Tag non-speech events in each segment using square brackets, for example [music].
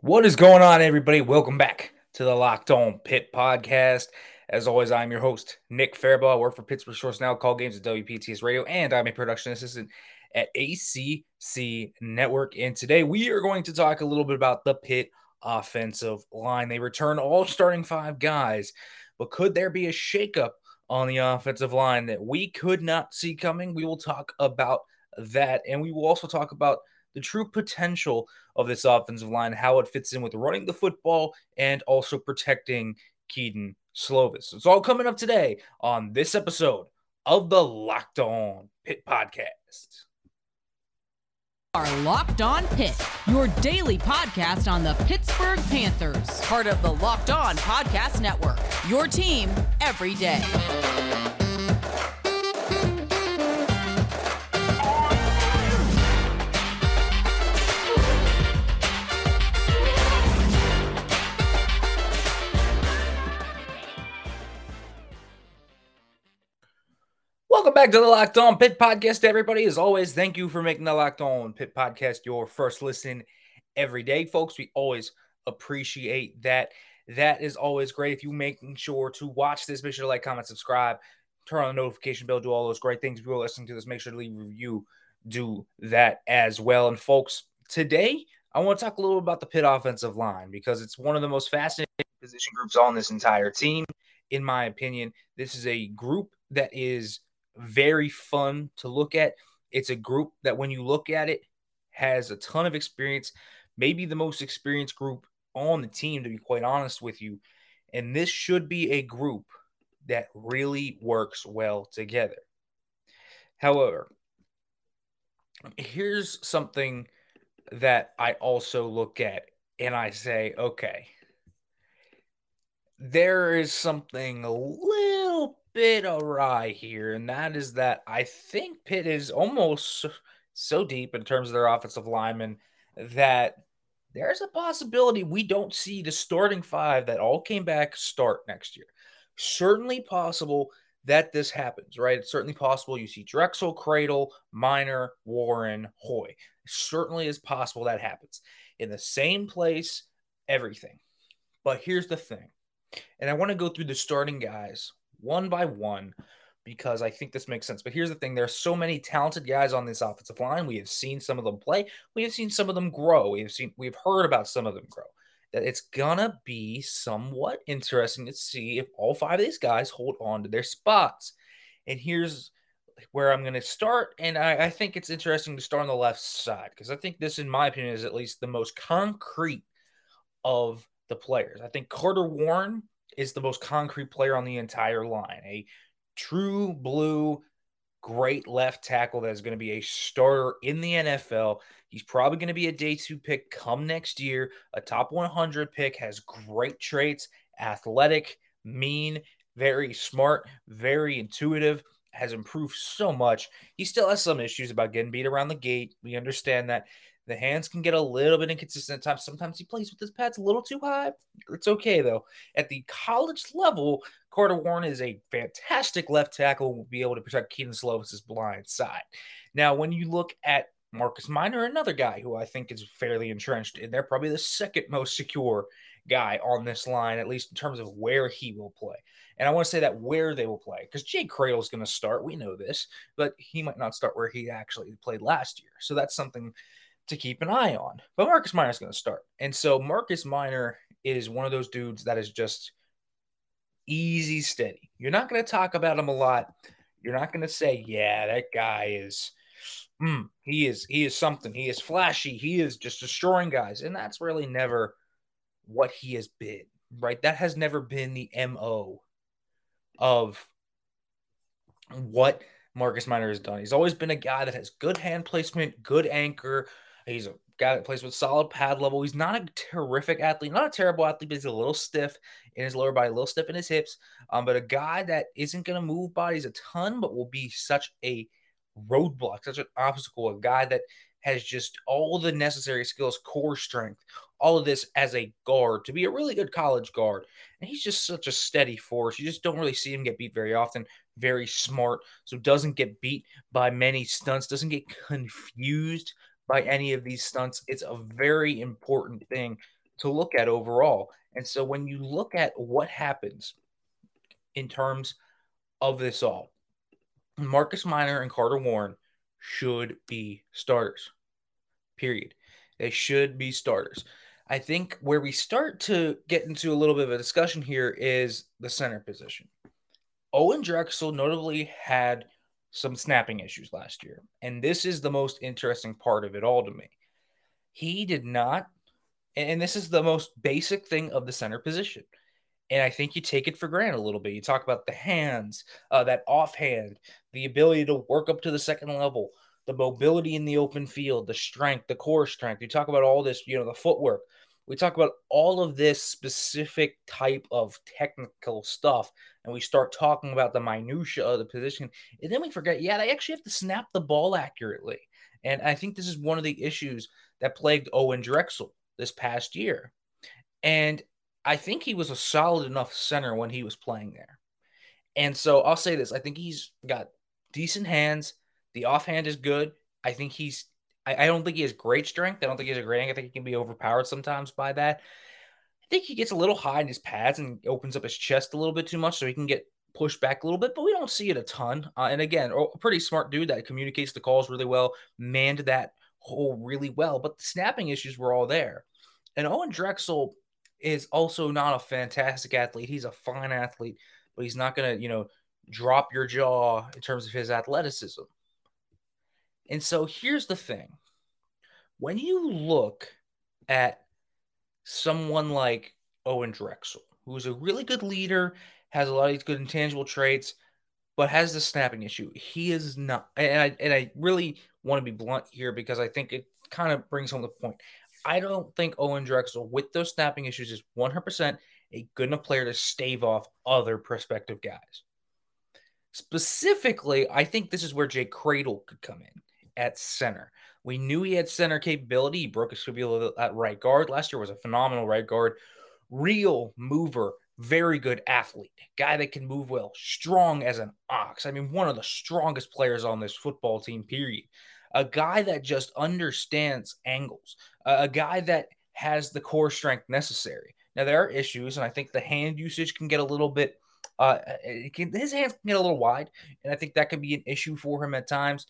What is going on, everybody? Welcome back to the Locked On Pitt podcast. As always, I'm your host, Nick Farabaugh. I work for Pittsburgh Sports Now, call games at WPTS Radio, and I'm a production assistant at ACC Network. And today we are going to talk a little bit about the Pitt offensive line. They return all starting five guys, but could there be a shakeup on the offensive line that we could not see coming? We will talk about that, and we will also talk about the true potential of this offensive line, how it fits in with running the football and also protecting Kedon Slovis. It's all coming up today on this episode of the Locked On Pitt Podcast. Our Locked On Pitt, your daily podcast on the Pittsburgh Panthers, part of the Locked On Podcast Network. Your team every day. Back to the Locked On Pitt Podcast, everybody. As always, thank you for making the Locked On Pitt Podcast your first listen every day, folks. We always appreciate that. That is always great. If you making sure to watch this, make sure to like, comment, subscribe, turn on the notification bell, do all those great things. If you're listening to this, make sure to leave a review, do that as well. And folks, today I want to talk a little about the Pitt offensive line because it's one of the most fascinating position groups on this entire team. In my opinion, this is a group that is very fun to look at. It's a group that, when you look at it, has a ton of experience, maybe the most experienced group on the team, to be quite honest with you. And this should be a group that really works well together. However, here's something that I also look at and I say, okay, there is something a little bit awry here, and that is that I think Pitt is almost so deep in terms of their offensive linemen that there's a possibility we don't see the starting five that all came back start next year. Certainly possible that this happens, right? It's certainly possible you see Drexel, Kradel, Minor, Warren, Houy. Certainly is possible that happens in the same place, everything. But here's the thing, and I want to go through the starting guys one by one because I think this makes sense. But here's the thing: there are so many talented guys on this offensive line. We have seen some of them play. We have seen some of them grow. We have seen we've heard about some of them grow. That it's gonna be somewhat interesting to see if all five of these guys hold on to their spots. And here's where I'm gonna start. And I, I think it's interesting to start on the left side because I think this, in my opinion, is at least the most concrete of the players. I think Carter Warren is the most concrete player on the entire line. A true blue, great left tackle that is going to be a starter in the NFL. He's probably going to be a day two pick come next year. A top 100 pick has great traits, athletic, mean, very smart, very intuitive, has improved so much. He still has some issues about getting beat around the gate. We understand that. The hands can get a little bit inconsistent at times. Sometimes he plays with his pads a little too high. It's okay though. At the college level, Carter Warren is a fantastic left tackle. Will be able to protect Kedon Slovis's blind side. Now, when you look at Marcus Minor, another guy who I think is fairly entrenched and they're probably the second most secure guy on this line, at least in terms of where he will play. And I want to say that where they will play, because Jake Kradel is going to start. We know this, but he might not start where he actually played last year. So that's something to keep an eye on. But Marcus Minor is going to start. And so Marcus Minor is one of those dudes that is just easy steady. You're not going to talk about him a lot. You're not going to say, yeah, that guy is mm, he is he is something. He is flashy. He is just destroying guys. And that's really never what he has been, right? That has never been the MO of what Marcus Minor has done. He's always been a guy that has good hand placement, good anchor, He's a guy that plays with solid pad level. He's not a terrific athlete, not a terrible athlete, but he's a little stiff in his lower body, a little stiff in his hips. Um, but a guy that isn't going to move bodies a ton, but will be such a roadblock, such an obstacle. A guy that has just all the necessary skills, core strength, all of this as a guard to be a really good college guard. And he's just such a steady force. You just don't really see him get beat very often. Very smart, so doesn't get beat by many stunts, doesn't get confused by any of these stunts. It's a very important thing to look at overall. And so when you look at what happens in terms of this all, Marcus Minor and Carter Warren should be starters. Period. They should be starters. I think where we start to get into a little bit of a discussion here is the center position. Owen Drexel notably had some snapping issues last year. And this is the most interesting part of it all to me. He did not, and this is the most basic thing of the center position. And I think you take it for granted a little bit. You talk about the hands, uh, that offhand, the ability to work up to the second level, the mobility in the open field, the strength, the core strength. You talk about all this, you know, the footwork. We talk about all of this specific type of technical stuff, and we start talking about the minutia of the position, and then we forget, yeah, they actually have to snap the ball accurately. And I think this is one of the issues that plagued Owen Drexel this past year. And I think he was a solid enough center when he was playing there. And so I'll say this I think he's got decent hands. The offhand is good. I think he's, I, I don't think he has great strength. I don't think he has a great, I think he can be overpowered sometimes by that. I think he gets a little high in his pads and opens up his chest a little bit too much so he can get pushed back a little bit, but we don't see it a ton. Uh, and again, a pretty smart dude that communicates the calls really well, manned that hole really well, but the snapping issues were all there. And Owen Drexel is also not a fantastic athlete. He's a fine athlete, but he's not going to, you know, drop your jaw in terms of his athleticism. And so here's the thing when you look at someone like Owen Drexel, who's a really good leader, has a lot of these good intangible traits, but has the snapping issue. He is not, and I and I really want to be blunt here because I think it kind of brings home the point. I don't think Owen Drexel, with those snapping issues, is 100% a good enough player to stave off other prospective guys. Specifically, I think this is where Jake Kradel could come in at center. We knew he had center capability. He broke his fibula at right guard. Last year was a phenomenal right guard. Real mover, very good athlete, guy that can move well, strong as an ox. I mean, one of the strongest players on this football team, period. A guy that just understands angles, a guy that has the core strength necessary. Now, there are issues, and I think the hand usage can get a little bit. Uh, can, his hands can get a little wide, and I think that can be an issue for him at times.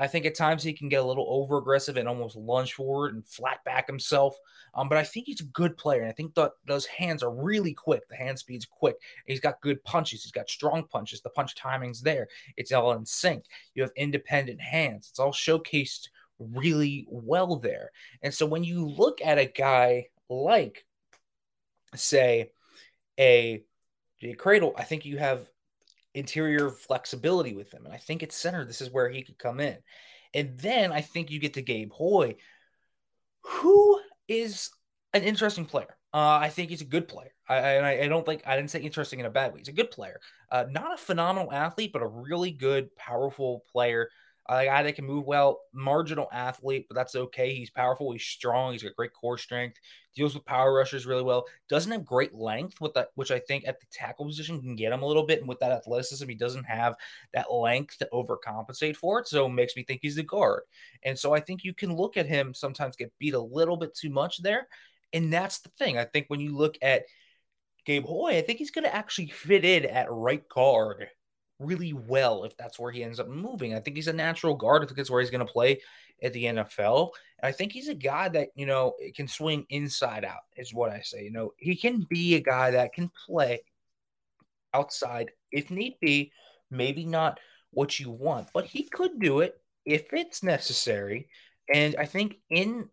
I think at times he can get a little over aggressive and almost lunge forward and flat back himself. Um, but I think he's a good player. And I think those hands are really quick. The hand speed's quick. He's got good punches. He's got strong punches. The punch timing's there. It's all in sync. You have independent hands. It's all showcased really well there. And so when you look at a guy like, say, a Jake Kradel, I think you have interior flexibility with him. And I think at center, this is where he could come in. And then I think you get to Gabe Houy, who is an interesting player. Uh, I think he's a good player. I, I, I don't think I didn't say interesting in a bad way. He's a good player. Uh, not a phenomenal athlete, but a really good, powerful player a guy that can move well, marginal athlete, but that's okay. He's powerful. He's strong. He's got great core strength. Deals with power rushers really well. Doesn't have great length, with that, which I think at the tackle position can get him a little bit. And with that athleticism, he doesn't have that length to overcompensate for it. So it makes me think he's a guard. And so I think you can look at him sometimes get beat a little bit too much there. And that's the thing. I think when you look at Gabe Houy, I think he's going to actually fit in at right guard really well if that's where he ends up moving. I think he's a natural guard. I think it's where he's going to play at the NFL. And I think he's a guy that, you know, can swing inside out, is what I say. You know, he can be a guy that can play outside if need be, maybe not what you want, but he could do it if it's necessary. And I think in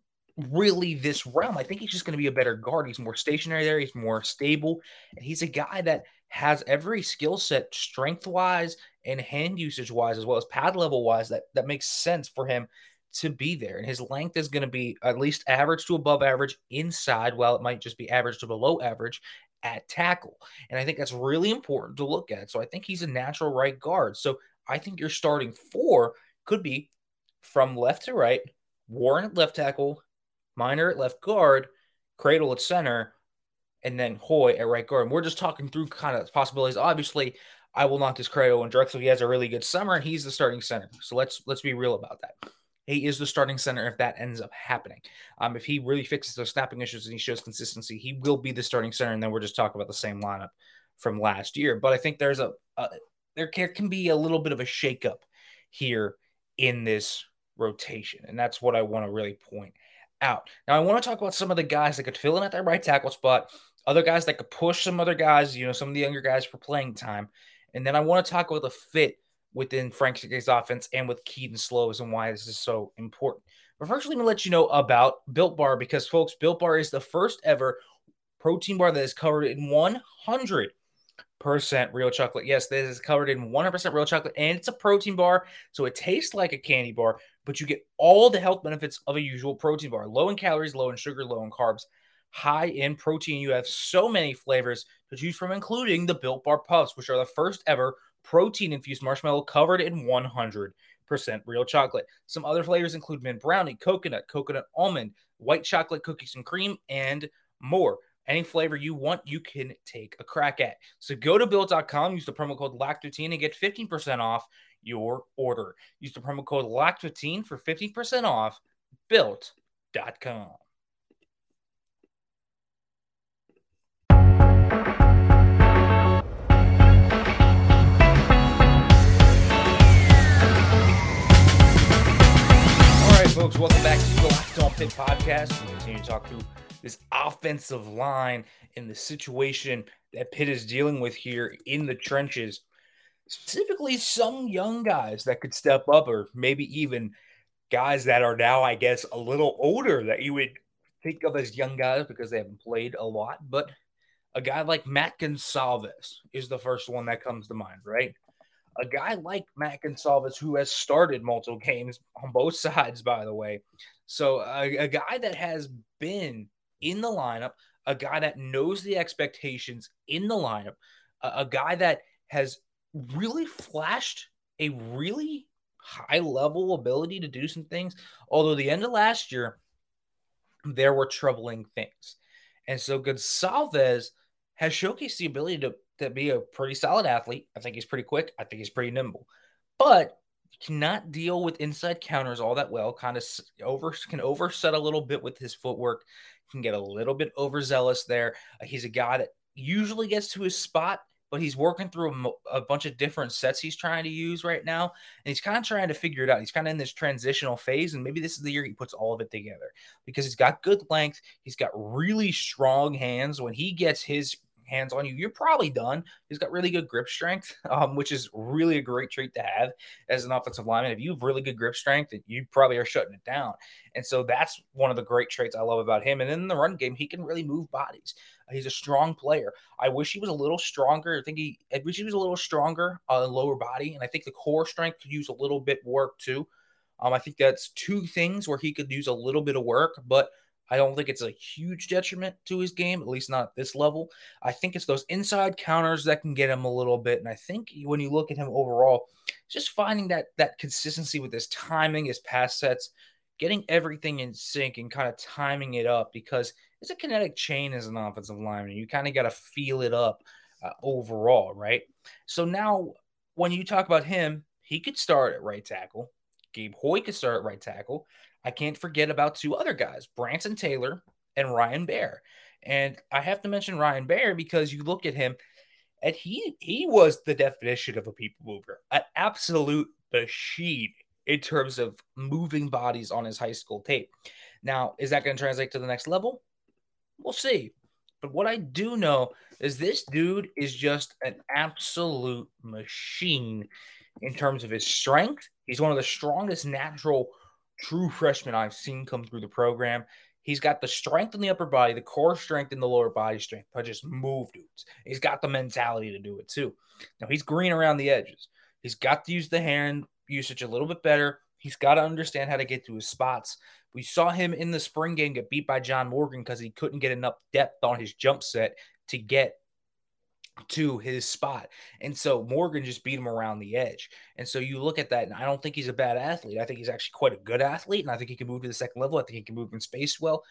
really this realm, I think he's just going to be a better guard. He's more stationary there, he's more stable, and he's a guy that has every skill set, strength wise and hand usage wise, as well as pad level wise, that that makes sense for him to be there. And his length is going to be at least average to above average inside, while it might just be average to below average at tackle. And I think that's really important to look at. So I think he's a natural right guard. So I think your starting four could be from left to right, Warren at left tackle, Minor at left guard, Kradel at center, and then Houy at right guard. And we're just talking through kind of possibilities. Obviously, I will not discredit Owen Drexel. He has a really good summer, and he's the starting center. So let's let's be real about that. he is the starting center if that ends up happening. Um, if he really fixes those snapping issues and he shows consistency, he will be the starting center. And then we're just talking about the same lineup from last year. But I think there's a, a there can be a little bit of a shakeup here in this rotation, and that's what I want to really point out. Now, I want to talk about some of the guys that could fill in at that right tackle spot, other guys that could push some other guys, you know, some of the younger guys for playing time, and then I want to talk about the fit within Frank offense and with Kedon Slovis and why this is so important. But first, let me let you know about Built Bar because, folks, Built Bar is the first ever protein bar that is covered in 100 percent real chocolate. Yes, this is covered in 100% real chocolate, and it's a protein bar, so it tastes like a candy bar, but you get all the health benefits of a usual protein bar: low in calories, low in sugar, low in carbs, high in protein. You have so many flavors to choose from, including the Built Bar Puffs, which are the first ever protein infused marshmallow covered in 100% real chocolate. Some other flavors include mint brownie, coconut, coconut almond, white chocolate cookies and cream, and more. Any flavor you want, you can take a crack at. So go to built.com, use the promo code LACT15 and get 15% off your order. Use the promo code LACT15 for 15% off built.com. All right, folks. Welcome back to the Locked On Pitt podcast. We continue to talk through this offensive line and the situation that Pitt is dealing with here in the trenches. Specifically, some young guys that could step up, or maybe even guys that are now, I guess, a little older that you would think of as young guys because they haven't played a lot. But a guy like Matt Goncalves is the first one that comes to mind, right? a guy like Matt Goncalves, who has started multiple games on both [laughs] sides, by the way. So a, a, guy that has been in the lineup, a guy that knows the expectations in the lineup, a, a guy that has really flashed a really high level ability to do some things. Although the end of last year, there were troubling things. And so Goncalves has showcased the ability to to be a pretty solid athlete. I think he's pretty quick. I think he's pretty nimble, but cannot deal with inside counters all that well. Kind of over can overset a little bit with his footwork. Can get a little bit overzealous there. He's a guy that usually gets to his spot, but he's working through a, a, bunch of different sets he's trying to use right now, and he's kind of trying to figure it out. He's kind of in this transitional phase, and maybe this is the year he puts all of it together because he's got good length. He's got really strong hands. When he gets his hands on you, you're probably done. He's got really good grip strength, [laughs] um, which is really a great trait to have as an offensive lineman. If you have really good grip strength, you probably are shutting it down. And so that's one of the great traits I love about him. And in the run game, he can really move bodies. He's a strong player. I wish he was a little stronger. I think he, I wish he was a little stronger on uh, lower body, and I think the core strength could use a little bit work too. Um, I think that's two things where he could use a little bit of work, but I don't think it's a huge detriment to his game, at least not this level. I think it's those inside counters that can get him a little bit. And I think when you look at him overall, just finding that that consistency with his timing, his pass sets, getting everything in sync and kind of timing it up because it's a kinetic chain as an offensive lineman. You kind of got to feel it up uh, overall, right? So now when you talk about him, he could start at right tackle. Gabe Houy could start at right tackle. I can't forget about two other guys, Branson Taylor and Ryan Baer. And I have to mention Ryan Baer because you look at him and he he was the definition of a people mover, an absolute machine in terms of moving bodies on his high school tape. Now, is that going to translate to the next level? We'll see. But what I do know is this dude is just an absolute machine in terms of his strength. He's one of the strongest natural true freshman I've seen come through the program. He's got the strength in the upper body, the core strength in the lower body strength to just move dudes. He's got the mentality to do it too. Now he's green around the edges. He's got to use the hand usage a little bit better. He's got to understand how to get to his spots. We saw him in the spring game get beat by John Morgan because he couldn't get enough depth on his jump set to get to his spot. And so Morgan just beat him around the edge. And so you look at that, and I don't think he's a bad athlete. I think he's actually quite a good athlete. And I think he can move to the second level. I think he can move in space well.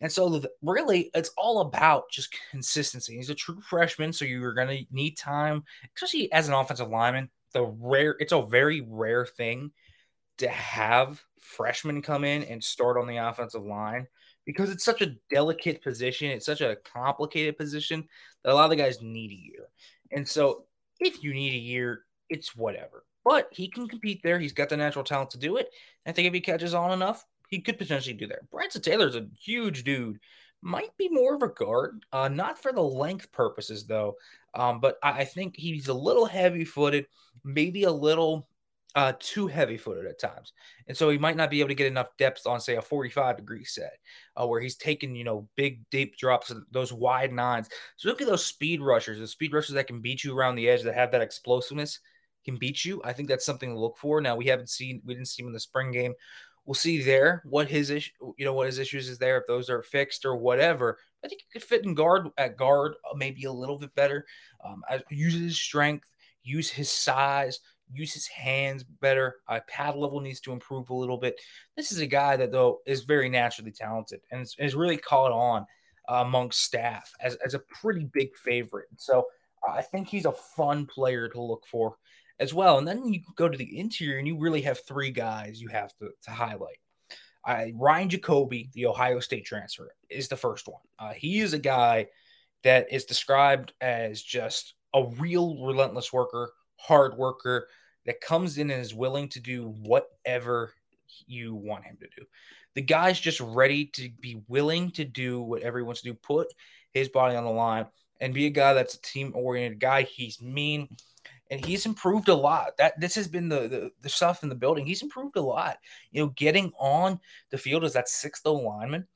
And so really, it's all about just consistency. He's a true freshman, so you're going to need time, especially as an offensive lineman. The rare, it's a very rare thing to have freshmen come in and start on the offensive line because it's such a delicate position. It's such a complicated position that a lot of the guys need a year. And so if you need a year, it's whatever. But he can compete there. He's got the natural talent to do it. I think if he catches on enough, he could potentially do that. Branson Taylor's a huge dude. Might be more of a guard, uh, not for the length purposes though. Um, but I, I think he's a little heavy footed, maybe a little uh, too heavy footed at times. And so he might not be able to get enough depth on, say, a 45 degree set uh, where he's taking, you know, big, deep drops, those wide nines. So look at those speed rushers, the speed rushers that can beat you around the edge, that have that explosiveness, can beat you. I think that's something to look for. Now, we haven't seen, we didn't see him in the spring game. We'll see there what his issue, you know, what his issues is there, if those are fixed or whatever. I think he could fit in guard at guard, uh, maybe a little bit better. Um, use his strength, use his size, use his hands better. Uh, pad level needs to improve a little bit. This is a guy that, though, is very naturally talented and is, really caught on uh, amongst staff as, as a pretty big favorite. So uh, I think he's a fun player to look for as well. And then you go to the interior and you really have three guys you have to, to highlight. Uh, Ryan Jacoby, the Ohio State transfer, is the first one. Uh, he is a guy that is described as just a real relentless worker, hard worker that comes in and is willing to do whatever you want him to do. The guy's just ready to be willing to do whatever he wants to do, put his body on the line, and be a guy that's a team oriented guy. He's mean and he's improved a lot. That this has been the, the, the stuff in the building. He's improved a lot. You know, getting on the field as that sixth O lineman,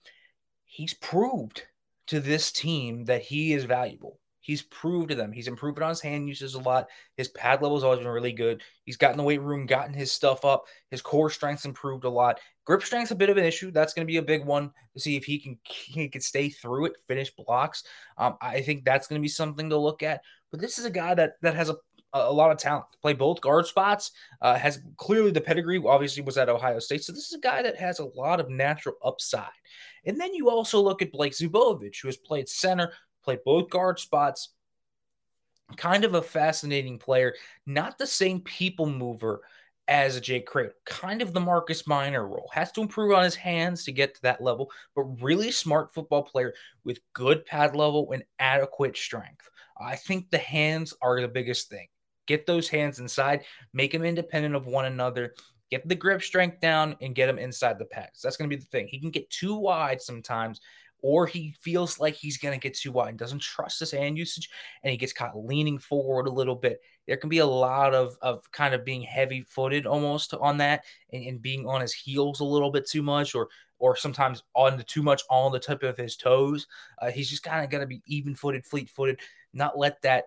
he's proved to this team that he is valuable. He's proved to them. He's improved on his hand uses a lot. His pad level has always been really good. He's gotten the weight room, gotten his stuff up. His core strength's improved a lot. Grip strength's a bit of an issue. That's going to be a big one to see if he can he can stay through it, finish blocks. Um, I think that's going to be something to look at. But this is a guy that that has a a lot of talent. Play both guard spots. Uh, has clearly the pedigree. Obviously, was at Ohio State, so this is a guy that has a lot of natural upside. And then you also look at Blake Zubovich, who has played center, played both guard spots. Kind of a fascinating player, not the same people mover as a Jake Kradel. Kind of the Marcus Minor role. Has to improve on his hands to get to that level, but really smart football player with good pad level and adequate strength. I think the hands are the biggest thing. Get those hands inside, make them independent of one another, get the grip strength down, and get them inside the pads. That's going to be the thing. He can get too wide sometimes, or he feels like he's going to get too wide and doesn't trust his hand usage, and he gets caught leaning forward a little bit. There can be a lot of, of kind of being heavy footed almost on that and, and being on his heels a little bit too much, or or sometimes on the too much on the tip of his toes. Uh, he's just kind of going to be even footed, fleet footed, not let that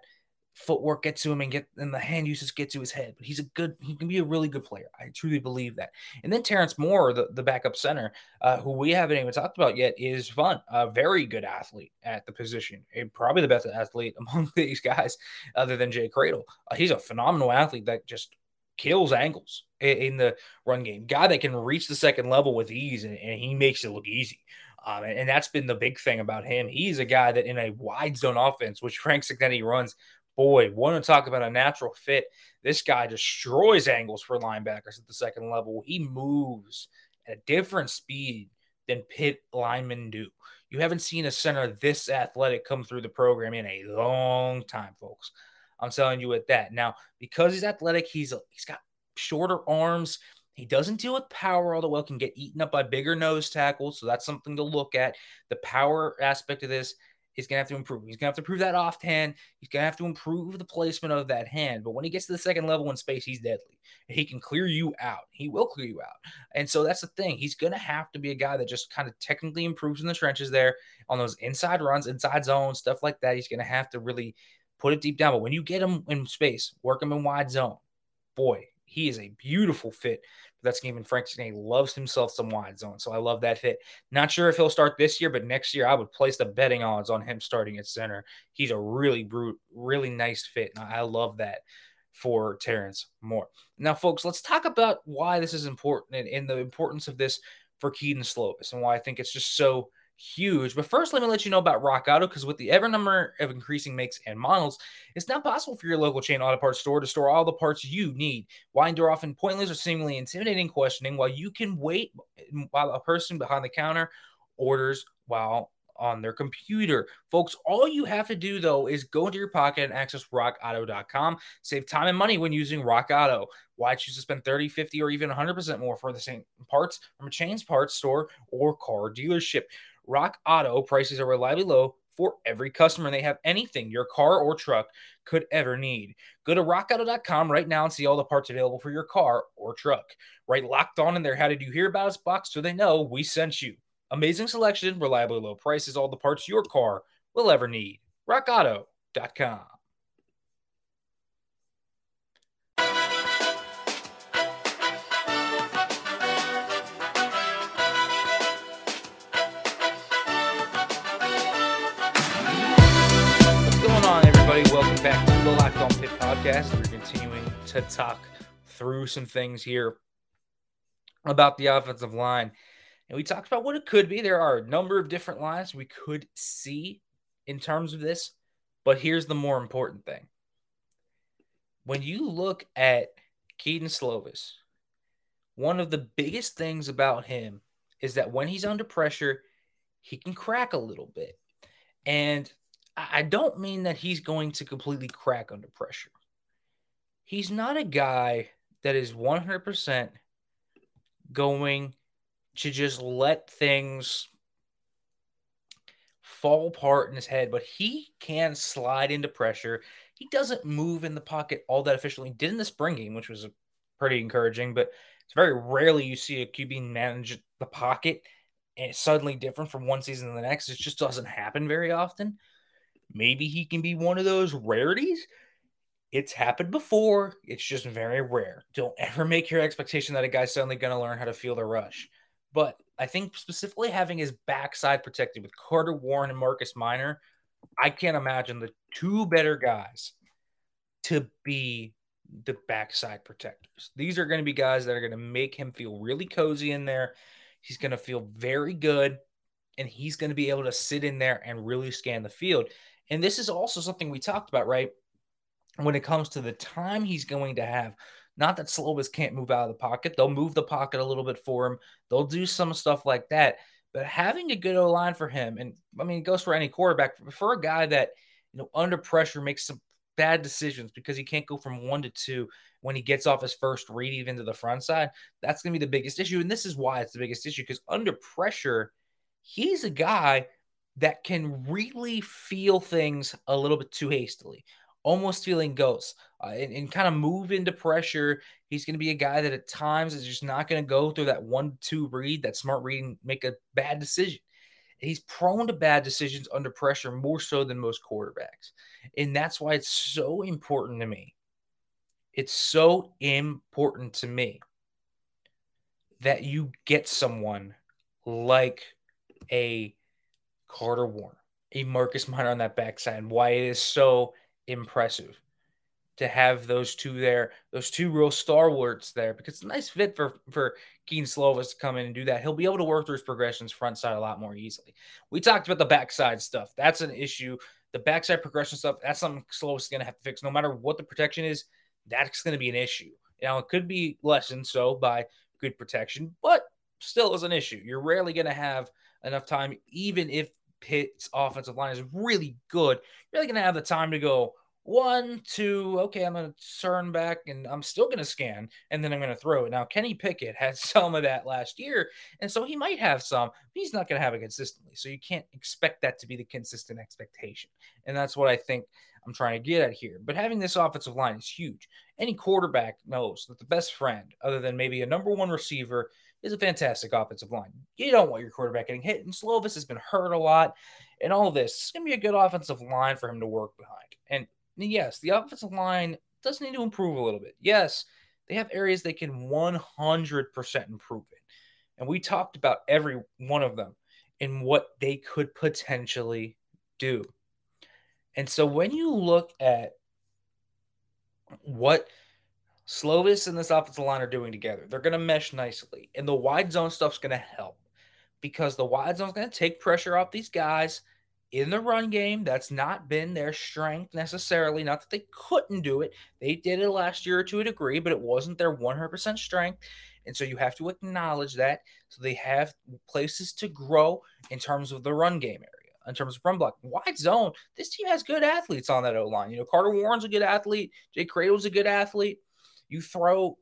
footwork get to him and get and the hand uses get to his head. But he's a good, he can be a really good player. I truly believe that. And then Terrence Moore, the, the backup center, uh, who we haven't even talked about yet, is fun. A very good athlete at the position. And probably the best athlete [laughs] among these guys, other than Jake Kradel. Uh, he's a phenomenal athlete that just kills angles in, in, the run game. Guy that can reach the second level with ease, and, and he makes it look easy. Um, and, and, that's been the big thing about him. He's a guy that in a wide zone offense, which Frank Cignetti runs, boy, want to talk about a natural fit. This guy destroys angles for linebackers at the second level. He moves at a different speed than Pitt linemen do. You haven't seen a center this athletic come through the program in a long time, folks. I'm telling you with that. Now, because he's athletic, he's he's got shorter arms. He doesn't deal with power all the well, can get eaten up by bigger nose tackles. So that's something to look at. The power aspect of this He's going to have to improve. He's going to have to prove that off hand. He's going to have to improve the placement of that hand. But when he gets to the second level in space, he's deadly. He can clear you out. He will clear you out. And so that's the thing. He's going to have to be a guy that just kind of technically improves in the trenches there on those inside runs, inside zones, stuff like that. He's going to have to really put it deep down. But when you get him in space, work him in wide zone, boy, he is a beautiful fit for that scheme. And Frank Cignetti loves himself some wide zone. So I love that fit. Not sure if he'll start this year, but next year I would place the betting odds on him starting at center. He's a really brute, really nice fit. And I love that for Terrence Moore. Now, folks, let's talk about why this is important and, and the importance of this for Kedon Slovis and why I think it's just so huge. But first, let me let you know about Rock Auto because with the ever number of increasing makes and models, it's not possible for your local chain auto parts store to store all the parts you need. Why endure often pointless or seemingly intimidating questioning while you can wait while a person behind the counter orders while on their computer. Folks, all you have to do though is go into your pocket and access rockauto.com. Save time and money when using Rock Auto. Why choose to spend 30, 50, or even 100% more for the same parts from a chain's parts store or car dealership? Rock Auto prices are reliably low for every customer, they have anything your car or truck could ever need. Go to rockauto.com right now and see all the parts available for your car or truck. Right locked on in their How Did You Hear About Us box so they know we sent you. Amazing selection, reliably low prices, all the parts your car will ever need. RockAuto.com. Pitt podcast. We're continuing to talk through some things here about the offensive line. And we talked about what it could be. There are a number of different lines we could see in terms of this. But here's the more important thing. When you look at Kedon Slovis, one of the biggest things about him is that when he's under pressure, he can crack a little bit. And I don't mean that he's going to completely crack under pressure. He's not a guy that is 100% going to just let things fall apart in his head, but he can slide into pressure. He doesn't move in the pocket all that efficiently. He did in the spring game, which was pretty encouraging, but it's very rarely you see a QB manage the pocket and it's suddenly different from one season to the next. It just doesn't happen very often. Maybe he can be one of those rarities. It's happened before. It's just very rare. Don't [laughs] ever make your expectation that a guy's suddenly going to learn how to feel the rush. But I think specifically having his backside protected with Carter Warren and Marcus Minor, I can't imagine the two better guys to be the backside protectors. These are going to be guys that are going to make him feel really cozy in there. He's going to feel very good and he's going to be able to sit in there and really scan the field. And this is also something we talked about, right? When it comes to the time he's going to have not that Slovis can't move out of the pocket. They'll move the pocket a little bit for him. They'll do some stuff like that. But having a good O line for him, and I mean, it goes for any quarterback, for a guy that, you know, under pressure makes some bad decisions because he can't go from one to two when he gets off his first read, even to the front side, that's going to be the biggest issue. And this is why it's the biggest issue because under pressure, he's a guy that can really feel things a little bit too hastily almost feeling ghosts uh, and, and kind of move into pressure. He's going to be a guy that at times is just not going to go through that one two read, that smart read, make a bad decision. He's prone to bad decisions under pressure more so than most quarterbacks. And that's why it's so important to me. It's so important to me that you get someone like a Carter Warren, a Marcus Minor on that backside, and why it is so impressive to have those two there, those two real stalwarts there, because it's a nice fit for for Kedon Slovis to come in and do that. He'll be able to work through his progressions front side a lot more easily. We talked about the backside stuff. That's an issue. The backside progression stuff, that's something Slovis is going to have to fix. No matter what the protection is, that's going to be an issue. Now, it could be lessened so by good protection, but still is an issue. You're rarely going to have enough time, even if Pitt's offensive line is really good, you're really going to have the time to go one, two, okay, I'm going to turn back and I'm still going to scan and then I'm going to throw it. Now, Kenny Pickett [laughs] had some of that last year, and so he might have some, he's not going to have it consistently. So you can't expect that to be the consistent expectation. And that's what I think I'm trying to get at here. But having this offensive line is huge. Any quarterback knows that the best friend, other than maybe a number one receiver, is a fantastic offensive line. You don't want your quarterback getting hit, and Slovis has been hurt a lot, and all of this. It's going to be a good offensive line for him to work behind. And yes, the offensive line does need to improve a little bit. Yes, they have areas they can 100% improve in. And we talked about every one of them and what they could potentially do. And so when you look at what Slovis and this offensive line are doing together. They're going to mesh nicely, and the wide zone stuff's going to help. because the wide zone is going to take pressure off these guys in the run game. That's not been their strength necessarily. Not that they couldn't do it. They did it last year to a degree, but it wasn't their 100% strength. And so you have to acknowledge that. So they have places to grow in terms of the run game area in terms of run block. Wide zone, this team has good athletes on that O line. You know, Carter Warren's a good athlete. Jake Kradel's a good athlete. You throw,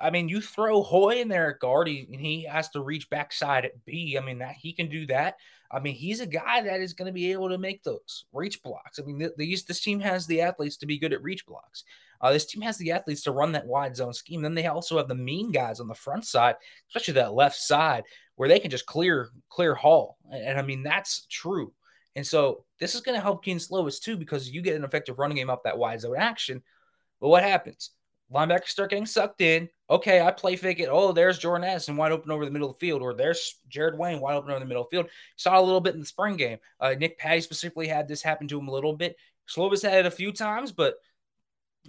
I mean, you throw Houy in there at guard, and he has to reach backside at B. I mean, that he can do that. I mean, he's a guy that is going to be able to make those reach blocks. I mean, these this team has the athletes to be good at reach blocks. Uh, this team has the athletes to run that wide zone scheme. Then they also have the mean guys on the front side, especially that left side, where they can just clear clear Hall. And, and I mean, that's true. And so this is going to help Kedon Slovis too because you get an effective running game up that wide zone action. But what happens? Linebackers start getting sucked in. Okay, I play fake it. Oh, there's Jordan Addison wide open over the middle of the field, or there's Jared Wayne wide open over the middle of the field. Saw a little bit in the spring game. Uh, Nick Patti specifically had this happen to him a little bit. Slovis had it a few times, but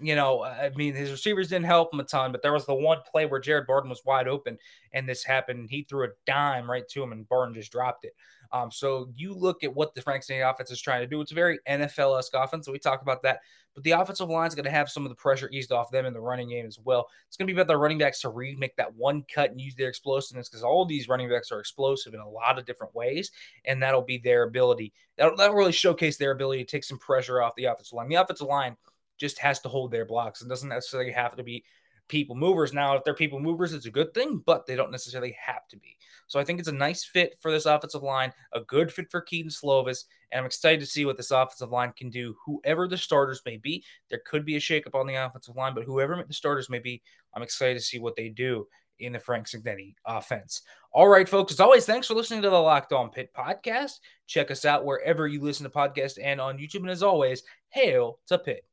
you know, I mean, his receivers didn't help him a ton, but there was the one play where Jared Barton was wide open and this happened. He threw a dime right to him and Barton just dropped it. Um, so you look at what the Frank offense is trying to do. It's a very NFL esque offense. So we talk about that. But the offensive line is going to have some of the pressure eased off them in the running game as well. It's going to be about the running backs to read, make that one cut and use their explosiveness because all these running backs are explosive in a lot of different ways. And that'll be their ability. That'll, that'll really showcase their ability to take some pressure off the offensive line. The offensive line just has to hold their blocks and doesn't necessarily have to be people movers. Now, if they're people movers, it's a good thing, but they don't necessarily have to be. So I think it's a nice fit for this offensive line, a good fit for Kedon Slovis, and I'm excited to see what this offensive line can do. Whoever the starters may be, there could be a shakeup on the offensive line, but whoever the starters may be, I'm excited to see what they do in the Frank Cignetti offense. All right, folks. As always, thanks for listening to the Locked On Pitt podcast. Check us out wherever you listen to podcasts and on YouTube. And as always, hail to Pitt.